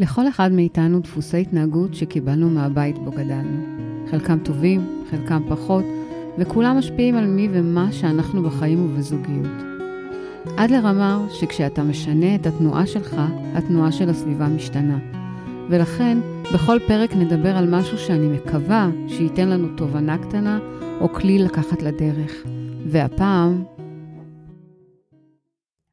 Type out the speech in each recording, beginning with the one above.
לכל אחד מאיתנו דפוסי התנהגות שקיבלנו מהבית בו גדלנו. חלקם טובים, חלקם פחות, וכולם משפיעים על מי ומה שאנחנו בחיים ובזוגיות. עד לרמה שכשאתה משנה את התנועה שלך, התנועה של הסביבה משתנה. ולכן, בכל פרק נדבר על משהו שאני מקווה שייתן לנו תובנה קטנה או כלי לקחת לדרך. והפעם...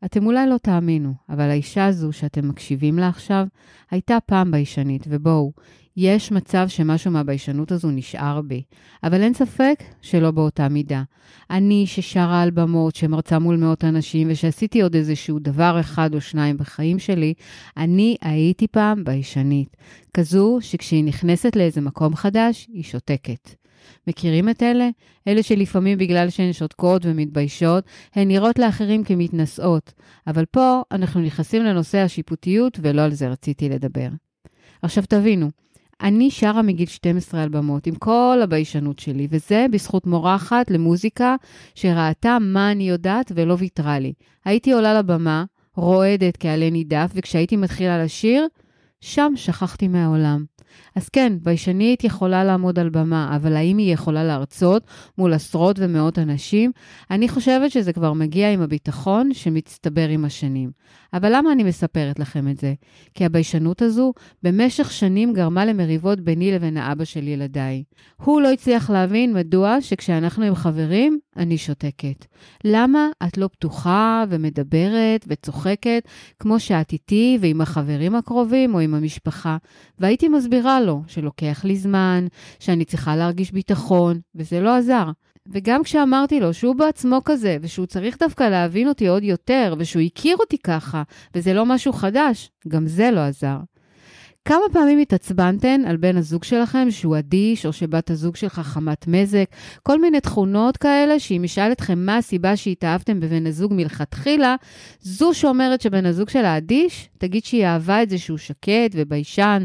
אתם אולי לא תאמינו, אבל האישה הזו שאתם מקשיבים לה עכשיו, הייתה פעם ביישנית, ובואו, יש מצב שמשהו מהביישנות הזו נשאר בי, אבל אין ספק שלא באותה מידה. אני ששרה על במות, שמרצה מול מאות אנשים, ושעשיתי עוד איזשהו דבר אחד או שניים בחיים שלי, אני הייתי פעם ביישנית. כזו שכשהיא נכנסת לאיזה מקום חדש, היא שותקת. מכירים את אלה? אלה שלפעמים בגלל שהן שותקות ומתביישות, הן נראות לאחרים כמתנשאות. אבל פה אנחנו נכנסים לנושא השיפוטיות, ולא על זה רציתי לדבר. עכשיו תבינו, אני שרה מגיל 12 על במות, עם כל הביישנות שלי, וזה בזכות מורה אחת למוזיקה שראתה מה אני יודעת ולא ויתרה לי. הייתי עולה לבמה, רועדת כעלה נידף, וכשהייתי מתחילה לשיר, שם שכחתי מהעולם. אז כן, ביישנית יכולה לעמוד על במה, אבל האם היא יכולה להרצות מול עשרות ומאות אנשים? אני חושבת שזה כבר מגיע עם הביטחון שמצטבר עם השנים. אבל למה אני מספרת לכם את זה? כי הביישנות הזו במשך שנים גרמה למריבות ביני לבין האבא של ילדיי. הוא לא הצליח להבין מדוע שכשאנחנו עם חברים, אני שותקת. למה את לא פתוחה ומדברת וצוחקת כמו שאת איתי ועם החברים הקרובים או עם המשפחה? והייתי מסבירה לו שלוקח לי זמן, שאני צריכה להרגיש ביטחון, וזה לא עזר. וגם כשאמרתי לו שהוא בעצמו כזה, ושהוא צריך דווקא להבין אותי עוד יותר, ושהוא הכיר אותי ככה, וזה לא משהו חדש, גם זה לא עזר. כמה פעמים התעצבנתן על בן הזוג שלכם שהוא אדיש, או שבת הזוג שלך חמת מזק, כל מיני תכונות כאלה, שאם ישאל אתכם מה הסיבה שהתאהבתם בבן הזוג מלכתחילה, זו שאומרת שבן הזוג שלה אדיש, תגיד שהיא אהבה את זה שהוא שקט וביישן.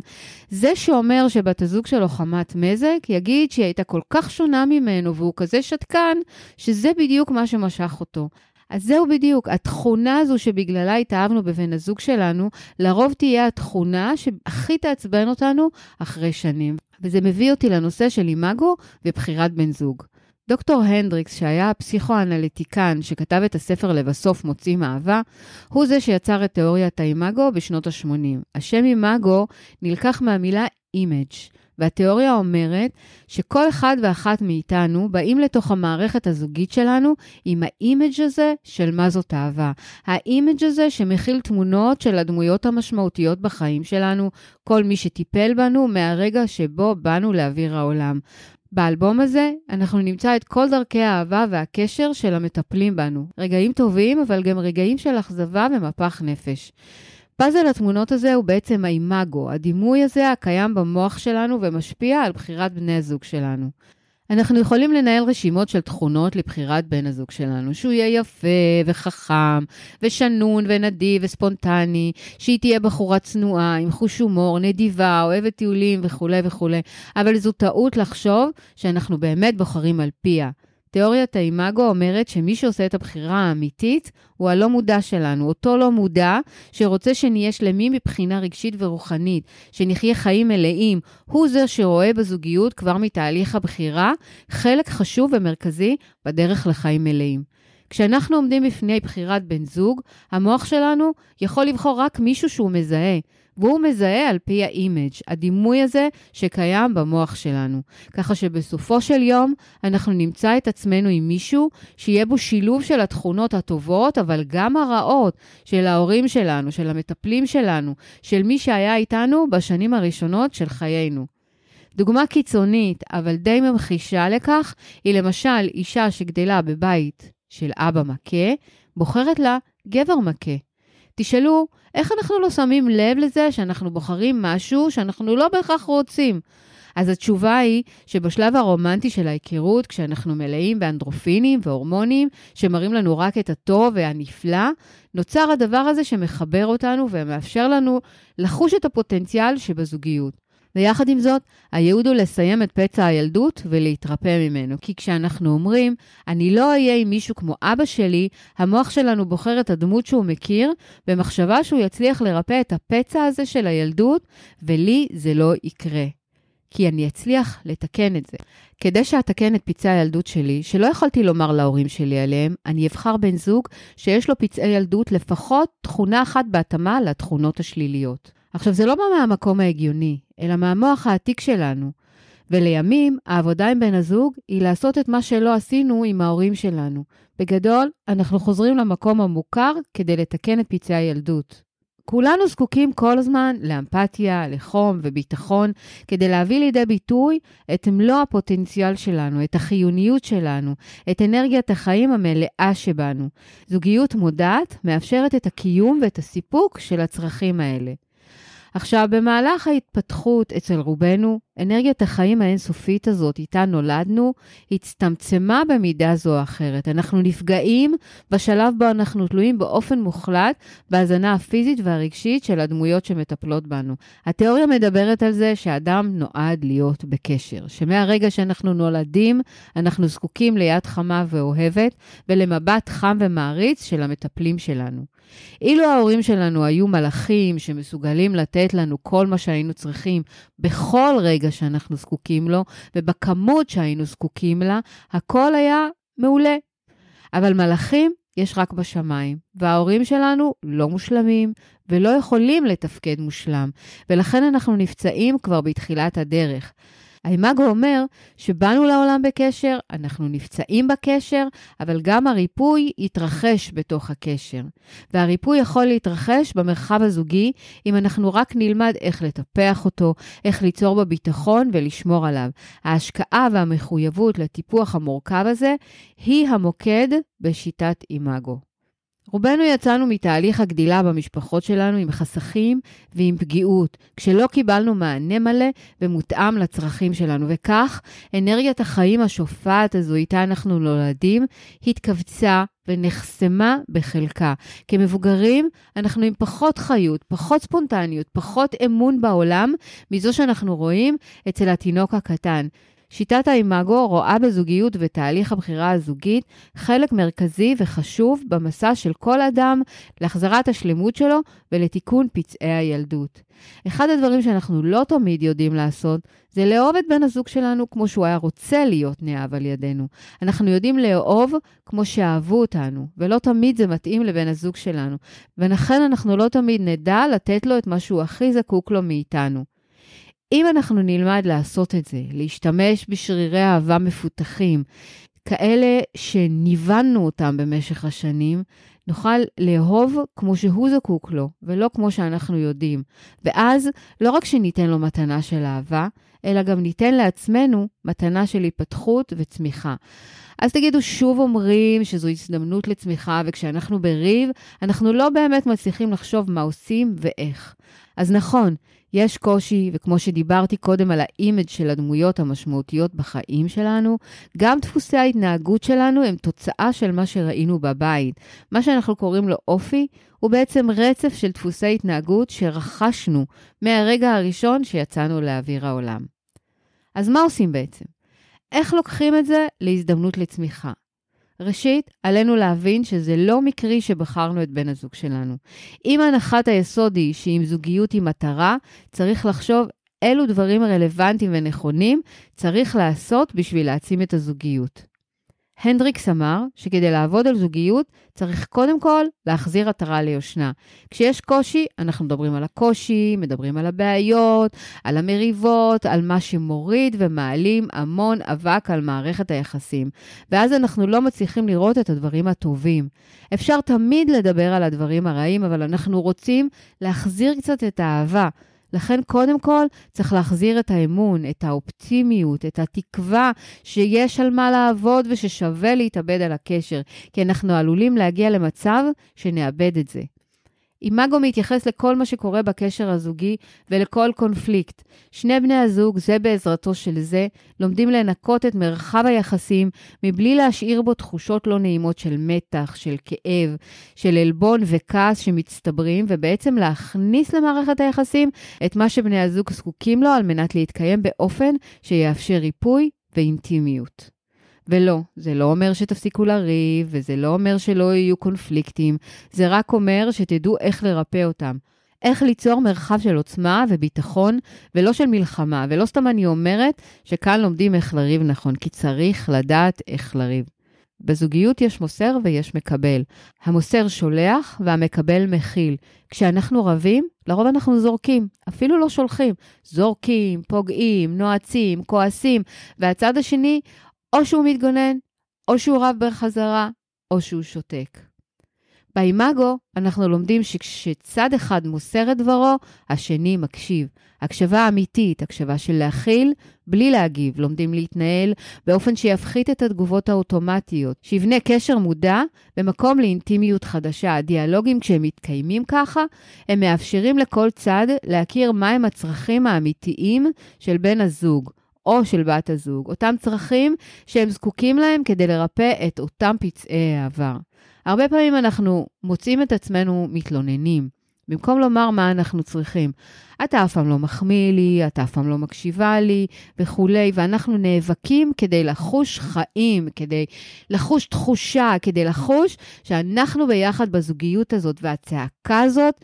זה שאומר שבת הזוג שלו חמת מזק, יגיד שהיא הייתה כל כך שונה ממנו והוא כזה שתקן, שזה בדיוק מה שמשך אותו. אז זהו בדיוק, התכונה הזו שבגללה התאהבנו בבן הזוג שלנו, לרוב תהיה התכונה שהכי תעצבן אותנו אחרי שנים. וזה מביא אותי לנושא של אימאגו ובחירת בן זוג. דוקטור הנדריקס, שהיה הפסיכואנליטיקן שכתב את הספר לבסוף מוצאים אהבה, הוא זה שיצר את תיאוריית האימאגו בשנות ה-80. השם אימאגו נלקח מהמילה image. והתיאוריה אומרת שכל אחד ואחת מאיתנו באים לתוך המערכת הזוגית שלנו עם ה image הזה של מה זאת אהבה. ה image הזה שמכיל תמונות של הדמויות המשמעותיות בחיים שלנו, כל מי שטיפל בנו מהרגע שבו באנו לאוויר העולם. באלבום הזה אנחנו נמצא את כל דרכי האהבה והקשר של המטפלים בנו. רגעים טובים, אבל גם רגעים של אכזבה ומפח נפש. פאזל התמונות הזה הוא בעצם האימאגו, הדימוי הזה הקיים במוח שלנו ומשפיע על בחירת בני הזוג שלנו. אנחנו יכולים לנהל רשימות של תכונות לבחירת בן הזוג שלנו, שהוא יהיה יפה וחכם ושנון ונדיב וספונטני, שהיא תהיה בחורה צנועה, עם חוש הומור, נדיבה, אוהבת טיולים וכולי וכולי, אבל זו טעות לחשוב שאנחנו באמת בוחרים על פיה. תיאוריית האימאגו אומרת שמי שעושה את הבחירה האמיתית הוא הלא מודע שלנו, אותו לא מודע שרוצה שנהיה שלמים מבחינה רגשית ורוחנית, שנחיה חיים מלאים. הוא זה שרואה בזוגיות כבר מתהליך הבחירה חלק חשוב ומרכזי בדרך לחיים מלאים. כשאנחנו עומדים בפני בחירת בן זוג, המוח שלנו יכול לבחור רק מישהו שהוא מזהה. והוא מזהה על פי האימג', הדימוי הזה שקיים במוח שלנו. ככה שבסופו של יום אנחנו נמצא את עצמנו עם מישהו שיהיה בו שילוב של התכונות הטובות, אבל גם הרעות של ההורים שלנו, של המטפלים שלנו, של מי שהיה איתנו בשנים הראשונות של חיינו. דוגמה קיצונית, אבל די ממחישה לכך, היא למשל אישה שגדלה בבית של אבא מכה, בוחרת לה גבר מכה. תשאלו, איך אנחנו לא שמים לב לזה שאנחנו בוחרים משהו שאנחנו לא בהכרח רוצים? אז התשובה היא שבשלב הרומנטי של ההיכרות, כשאנחנו מלאים באנדרופינים והורמונים שמראים לנו רק את הטוב והנפלא, נוצר הדבר הזה שמחבר אותנו ומאפשר לנו לחוש את הפוטנציאל שבזוגיות. ויחד עם זאת, הייעוד הוא לסיים את פצע הילדות ולהתרפא ממנו. כי כשאנחנו אומרים, אני לא אהיה עם מישהו כמו אבא שלי, המוח שלנו בוחר את הדמות שהוא מכיר, במחשבה שהוא יצליח לרפא את הפצע הזה של הילדות, ולי זה לא יקרה. כי אני אצליח לתקן את זה. כדי שאתקן את פצעי הילדות שלי, שלא יכולתי לומר להורים שלי עליהם, אני אבחר בן זוג שיש לו פצעי ילדות לפחות תכונה אחת בהתאמה לתכונות השליליות. עכשיו, זה לא בא מהמקום ההגיוני, אלא מהמוח העתיק שלנו. ולימים, העבודה עם בן הזוג היא לעשות את מה שלא עשינו עם ההורים שלנו. בגדול, אנחנו חוזרים למקום המוכר כדי לתקן את פצעי הילדות. כולנו זקוקים כל הזמן לאמפתיה, לחום וביטחון, כדי להביא לידי ביטוי את מלוא הפוטנציאל שלנו, את החיוניות שלנו, את אנרגיית החיים המלאה שבנו. זוגיות מודעת מאפשרת את הקיום ואת הסיפוק של הצרכים האלה. עכשיו, במהלך ההתפתחות אצל רובנו, אנרגיית החיים האינסופית הזאת, איתה נולדנו, הצטמצמה במידה זו או אחרת. אנחנו נפגעים בשלב בו אנחנו תלויים באופן מוחלט בהזנה הפיזית והרגשית של הדמויות שמטפלות בנו. התיאוריה מדברת על זה שאדם נועד להיות בקשר, שמהרגע שאנחנו נולדים, אנחנו זקוקים ליד חמה ואוהבת ולמבט חם ומעריץ של המטפלים שלנו. אילו ההורים שלנו היו מלאכים שמסוגלים לתת לנו כל מה שהיינו צריכים בכל רגע שאנחנו זקוקים לו ובכמות שהיינו זקוקים לה, הכל היה מעולה. אבל מלאכים יש רק בשמיים, וההורים שלנו לא מושלמים ולא יכולים לתפקד מושלם, ולכן אנחנו נפצעים כבר בתחילת הדרך. האימאגו אומר שבאנו לעולם בקשר, אנחנו נפצעים בקשר, אבל גם הריפוי יתרחש בתוך הקשר. והריפוי יכול להתרחש במרחב הזוגי אם אנחנו רק נלמד איך לטפח אותו, איך ליצור בו ביטחון ולשמור עליו. ההשקעה והמחויבות לטיפוח המורכב הזה היא המוקד בשיטת אימאגו. רובנו יצאנו מתהליך הגדילה במשפחות שלנו עם חסכים ועם פגיעות, כשלא קיבלנו מענה מלא ומותאם לצרכים שלנו, וכך אנרגיית החיים השופעת הזו איתה אנחנו נולדים התכווצה ונחסמה בחלקה. כמבוגרים, אנחנו עם פחות חיות, פחות ספונטניות, פחות אמון בעולם מזו שאנחנו רואים אצל התינוק הקטן. שיטת האימאגו רואה בזוגיות ותהליך הבחירה הזוגית חלק מרכזי וחשוב במסע של כל אדם להחזרת השלמות שלו ולתיקון פצעי הילדות. אחד הדברים שאנחנו לא תמיד יודעים לעשות, זה לאהוב את בן הזוג שלנו כמו שהוא היה רוצה להיות נאהב על ידינו. אנחנו יודעים לאהוב כמו שאהבו אותנו, ולא תמיד זה מתאים לבן הזוג שלנו. ולכן אנחנו לא תמיד נדע לתת לו את מה שהוא הכי זקוק לו מאיתנו. אם אנחנו נלמד לעשות את זה, להשתמש בשרירי אהבה מפותחים, כאלה שניוונו אותם במשך השנים, נוכל לאהוב כמו שהוא זקוק לו, ולא כמו שאנחנו יודעים. ואז לא רק שניתן לו מתנה של אהבה, אלא גם ניתן לעצמנו מתנה של התפתחות וצמיחה. אז תגידו, שוב אומרים שזו הזדמנות לצמיחה, וכשאנחנו בריב, אנחנו לא באמת מצליחים לחשוב מה עושים ואיך. אז נכון, יש קושי, וכמו שדיברתי קודם על האימג' של הדמויות המשמעותיות בחיים שלנו, גם דפוסי ההתנהגות שלנו הם תוצאה של מה שראינו בבית. מה שאנחנו קוראים לו אופי, הוא בעצם רצף של דפוסי התנהגות שרכשנו מהרגע הראשון שיצאנו לאוויר העולם. אז מה עושים בעצם? איך לוקחים את זה להזדמנות לצמיחה? ראשית, עלינו להבין שזה לא מקרי שבחרנו את בן הזוג שלנו. אם הנחת היסוד היא שאם זוגיות היא מטרה, צריך לחשוב אילו דברים רלוונטיים ונכונים צריך לעשות בשביל להעצים את הזוגיות. הנדריקס אמר שכדי לעבוד על זוגיות צריך קודם כל להחזיר עטרה ליושנה. כשיש קושי, אנחנו מדברים על הקושי, מדברים על הבעיות, על המריבות, על מה שמוריד ומעלים המון אבק על מערכת היחסים. ואז אנחנו לא מצליחים לראות את הדברים הטובים. אפשר תמיד לדבר על הדברים הרעים, אבל אנחנו רוצים להחזיר קצת את האהבה. לכן קודם כל צריך להחזיר את האמון, את האופטימיות, את התקווה שיש על מה לעבוד וששווה להתאבד על הקשר, כי אנחנו עלולים להגיע למצב שנאבד את זה. אימאגו מתייחס לכל מה שקורה בקשר הזוגי ולכל קונפליקט. שני בני הזוג, זה בעזרתו של זה, לומדים לנקות את מרחב היחסים מבלי להשאיר בו תחושות לא נעימות של מתח, של כאב, של עלבון וכעס שמצטברים, ובעצם להכניס למערכת היחסים את מה שבני הזוג זקוקים לו על מנת להתקיים באופן שיאפשר ריפוי ואינטימיות. ולא, זה לא אומר שתפסיקו לריב, וזה לא אומר שלא יהיו קונפליקטים, זה רק אומר שתדעו איך לרפא אותם. איך ליצור מרחב של עוצמה וביטחון, ולא של מלחמה. ולא סתם אני אומרת שכאן לומדים איך לריב נכון, כי צריך לדעת איך לריב. בזוגיות יש מוסר ויש מקבל. המוסר שולח והמקבל מכיל. כשאנחנו רבים, לרוב אנחנו זורקים, אפילו לא שולחים. זורקים, פוגעים, נועצים, כועסים, והצד השני או שהוא מתגונן, או שהוא רב בחזרה, או שהוא שותק. באימאגו אנחנו לומדים שכשצד אחד מוסר את דברו, השני מקשיב. הקשבה אמיתית, הקשבה של להכיל בלי להגיב. לומדים להתנהל באופן שיפחית את התגובות האוטומטיות, שיבנה קשר מודע במקום לאינטימיות חדשה. הדיאלוגים, כשהם מתקיימים ככה, הם מאפשרים לכל צד להכיר מהם הצרכים האמיתיים של בן הזוג. או של בת הזוג, אותם צרכים שהם זקוקים להם כדי לרפא את אותם פצעי העבר. הרבה פעמים אנחנו מוצאים את עצמנו מתלוננים, במקום לומר מה אנחנו צריכים. אתה אף פעם לא מחמיא לי, אתה אף פעם לא מקשיבה לי וכולי, ואנחנו נאבקים כדי לחוש חיים, כדי לחוש תחושה, כדי לחוש שאנחנו ביחד בזוגיות הזאת, והצעקה הזאת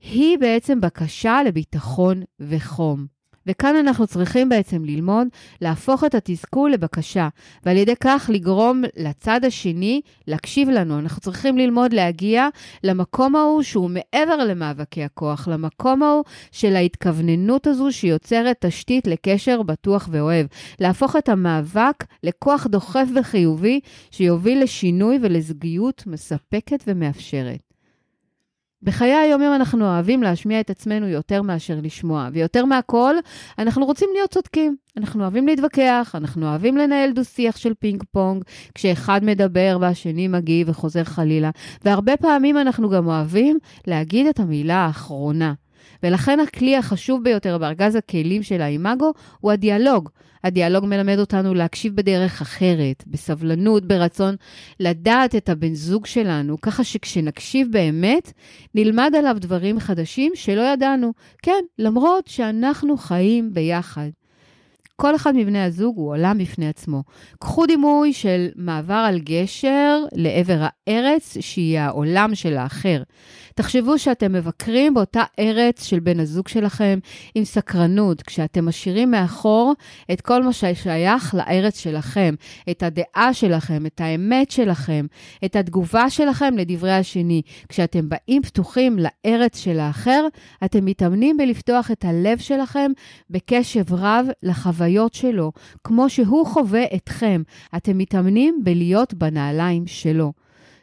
היא בעצם בקשה לביטחון וחום. וכאן אנחנו צריכים בעצם ללמוד להפוך את התסכול לבקשה, ועל ידי כך לגרום לצד השני להקשיב לנו. אנחנו צריכים ללמוד להגיע למקום ההוא שהוא מעבר למאבקי הכוח, למקום ההוא של ההתכווננות הזו שיוצרת תשתית לקשר בטוח ואוהב. להפוך את המאבק לכוח דוחף וחיובי שיוביל לשינוי ולזוגיות מספקת ומאפשרת. בחיי היום-יום אנחנו אוהבים להשמיע את עצמנו יותר מאשר לשמוע, ויותר מהכל, אנחנו רוצים להיות צודקים. אנחנו אוהבים להתווכח, אנחנו אוהבים לנהל דו-שיח של פינג פונג, כשאחד מדבר והשני מגיב וחוזר חלילה, והרבה פעמים אנחנו גם אוהבים להגיד את המילה האחרונה. ולכן הכלי החשוב ביותר בארגז הכלים של האימאגו הוא הדיאלוג. הדיאלוג מלמד אותנו להקשיב בדרך אחרת, בסבלנות, ברצון לדעת את הבן זוג שלנו, ככה שכשנקשיב באמת, נלמד עליו דברים חדשים שלא ידענו. כן, למרות שאנחנו חיים ביחד. כל אחד מבני הזוג הוא עולם בפני עצמו. קחו דימוי של מעבר על גשר לעבר הארץ, שהיא העולם של האחר. תחשבו שאתם מבקרים באותה ארץ של בן הזוג שלכם עם סקרנות, כשאתם משאירים מאחור את כל מה ששייך לארץ שלכם, את הדעה שלכם, את האמת שלכם, את התגובה שלכם לדברי השני. כשאתם באים פתוחים לארץ של האחר, אתם מתאמנים בלפתוח את הלב שלכם בקשב רב לחוויות שלו, כמו שהוא חווה אתכם. אתם מתאמנים בלהיות בנעליים שלו.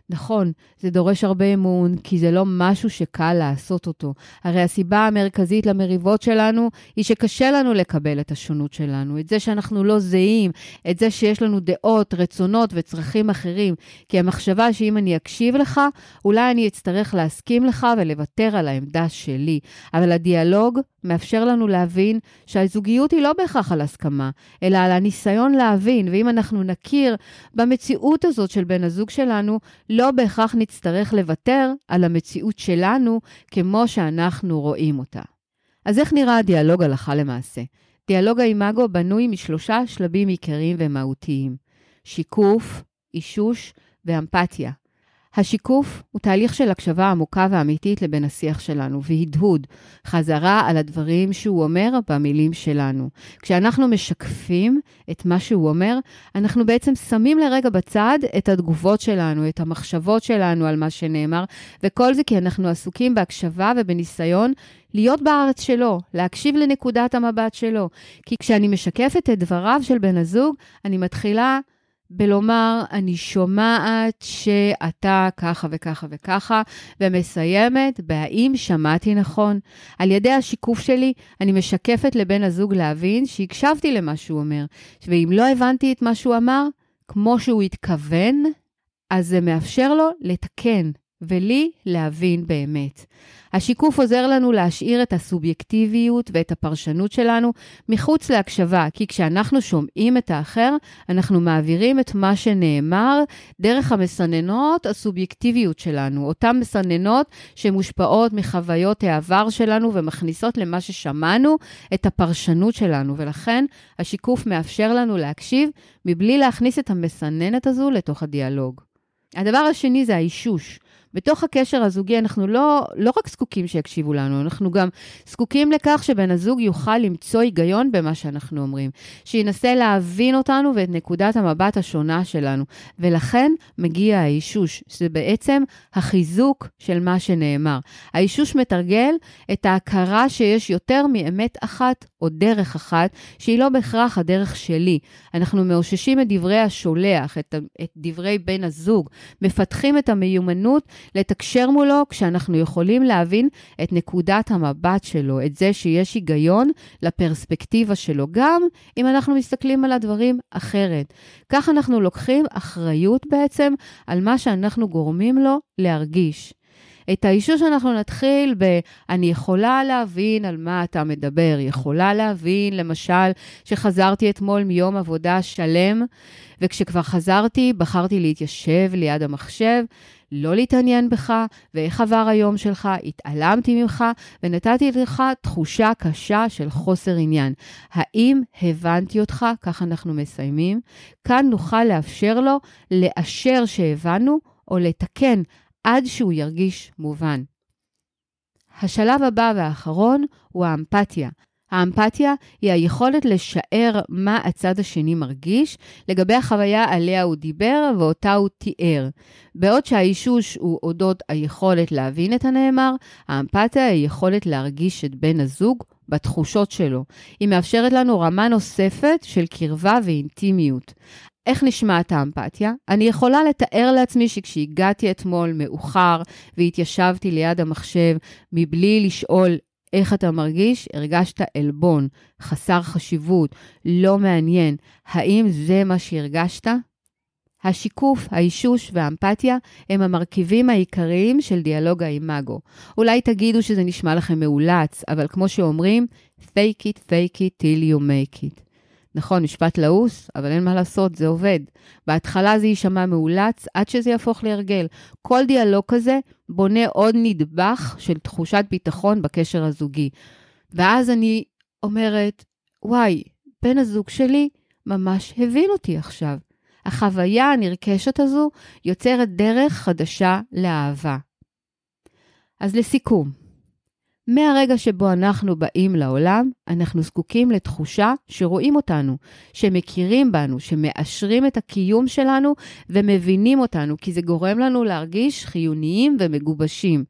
נכון, זה דורש הרבה אמון, כי זה לא משהו שקל לעשות אותו. הרי הסיבה המרכזית למריבות שלנו היא שקשה לנו לקבל את השונות שלנו, את זה שאנחנו לא זהים, את זה שיש לנו דעות, רצונות וצרכים אחרים. כי המחשבה שאם אני אקשיב לך, אולי אני אצטרך להסכים לך ולוותר על העמדה שלי. אבל הדיאלוג מאפשר לנו להבין שהזוגיות היא לא בהכרח על הסכמה, אלא על הניסיון להבין, ואם אנחנו נכיר במציאות הזאת של בן הזוג שלנו, לא בהכרח נצטרך לוותר על המציאות שלנו כמו שאנחנו רואים אותה. אז איך נראה הדיאלוג הלכה למעשה? דיאלוג האימאגו בנוי משלושה שלבים עיקריים ומהותיים: שיקוף, אישוש ואמפתיה. השיקוף הוא תהליך של הקשבה עמוקה ואמיתית לבין השיח שלנו, והדהוד, חזרה על הדברים שהוא אומר במילים שלנו. כשאנחנו משקפים את מה שהוא אומר, אנחנו בעצם שמים לרגע בצד את התגובות שלנו, את המחשבות שלנו על מה שנאמר, וכל זה כי אנחנו עסוקים בהקשבה ובניסיון להיות בארץ שלו, להקשיב לנקודת המבט שלו. כי כשאני משקפת את דבריו של בן הזוג, אני מתחילה... בלומר, אני שומעת שאתה ככה וככה וככה, ומסיימת בהאם שמעתי נכון. על ידי השיקוף שלי, אני משקפת לבן הזוג להבין שהקשבתי למה שהוא אומר, ואם לא הבנתי את מה שהוא אמר, כמו שהוא התכוון, אז זה מאפשר לו לתקן, ולי להבין באמת. השיקוף עוזר לנו להשאיר את הסובייקטיביות ואת הפרשנות שלנו מחוץ להקשבה, כי כשאנחנו שומעים את האחר, אנחנו מעבירים את מה שנאמר דרך המסננות הסובייקטיביות שלנו, אותן מסננות שמושפעות מחוויות העבר שלנו ומכניסות למה ששמענו את הפרשנות שלנו, ולכן השיקוף מאפשר לנו להקשיב מבלי להכניס את המסננת הזו לתוך הדיאלוג. הדבר השני זה האישוש. בתוך הקשר הזוגי אנחנו לא, לא רק זקוקים שיקשיבו לנו, אנחנו גם זקוקים לכך שבן הזוג יוכל למצוא היגיון במה שאנחנו אומרים, שינסה להבין אותנו ואת נקודת המבט השונה שלנו. ולכן מגיע האישוש, שזה בעצם החיזוק של מה שנאמר. האישוש מתרגל את ההכרה שיש יותר מאמת אחת או דרך אחת, שהיא לא בהכרח הדרך שלי. אנחנו מאוששים את דברי השולח, את, את דברי בן הזוג, מפתחים את המיומנות לתקשר מולו כשאנחנו יכולים להבין את נקודת המבט שלו, את זה שיש היגיון לפרספקטיבה שלו, גם אם אנחנו מסתכלים על הדברים אחרת. כך אנחנו לוקחים אחריות בעצם על מה שאנחנו גורמים לו להרגיש. את האישוש אנחנו נתחיל ב, אני יכולה להבין על מה אתה מדבר, יכולה להבין, למשל, שחזרתי אתמול מיום עבודה שלם, וכשכבר חזרתי, בחרתי להתיישב ליד המחשב, לא להתעניין בך, ואיך עבר היום שלך, התעלמתי ממך, ונתתי לך תחושה קשה של חוסר עניין. האם הבנתי אותך? כך אנחנו מסיימים. כאן נוכל לאפשר לו לאשר שהבנו, או לתקן עד שהוא ירגיש מובן. השלב הבא והאחרון הוא האמפתיה. האמפתיה היא היכולת לשער מה הצד השני מרגיש לגבי החוויה עליה הוא דיבר ואותה הוא תיאר. בעוד שהאישוש הוא אודות היכולת להבין את הנאמר, האמפתיה היא היכולת להרגיש את בן הזוג בתחושות שלו. היא מאפשרת לנו רמה נוספת של קרבה ואינטימיות. איך נשמעת האמפתיה? אני יכולה לתאר לעצמי שכשהגעתי אתמול מאוחר והתיישבתי ליד המחשב מבלי לשאול איך אתה מרגיש? הרגשת עלבון, חסר חשיבות, לא מעניין. האם זה מה שהרגשת? השיקוף, האישוש והאמפתיה הם המרכיבים העיקריים של דיאלוג האימאגו. אולי תגידו שזה נשמע לכם מאולץ, אבל כמו שאומרים, fake it, fake it till you make it. נכון, משפט לעוס, אבל אין מה לעשות, זה עובד. בהתחלה זה יישמע מאולץ עד שזה יהפוך להרגל. כל דיאלוג כזה בונה עוד נדבך של תחושת ביטחון בקשר הזוגי. ואז אני אומרת, וואי, בן הזוג שלי ממש הבין אותי עכשיו. החוויה הנרכשת הזו יוצרת דרך חדשה לאהבה. אז לסיכום, מהרגע שבו אנחנו באים לעולם, אנחנו זקוקים לתחושה שרואים אותנו, שמכירים בנו, שמאשרים את הקיום שלנו ומבינים אותנו, כי זה גורם לנו להרגיש חיוניים ומגובשים.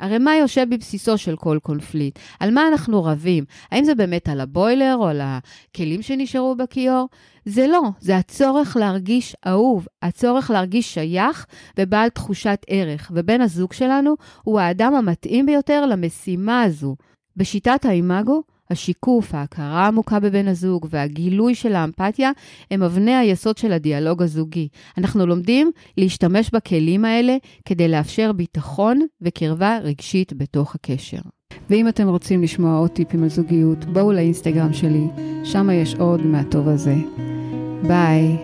הרי מה יושב בבסיסו של כל קונפליט? על מה אנחנו רבים? האם זה באמת על הבוילר או על הכלים שנשארו בכיור? זה לא, זה הצורך להרגיש אהוב, הצורך להרגיש שייך ובעל תחושת ערך, ובן הזוג שלנו הוא האדם המתאים ביותר למשימה הזו. בשיטת האימאגו, השיקוף, ההכרה העמוקה בבן הזוג והגילוי של האמפתיה הם אבני היסוד של הדיאלוג הזוגי. אנחנו לומדים להשתמש בכלים האלה כדי לאפשר ביטחון וקרבה רגשית בתוך הקשר. ואם אתם רוצים לשמוע עוד טיפים על זוגיות, בואו לאינסטגרם שלי, שם יש עוד מהטוב הזה. ביי.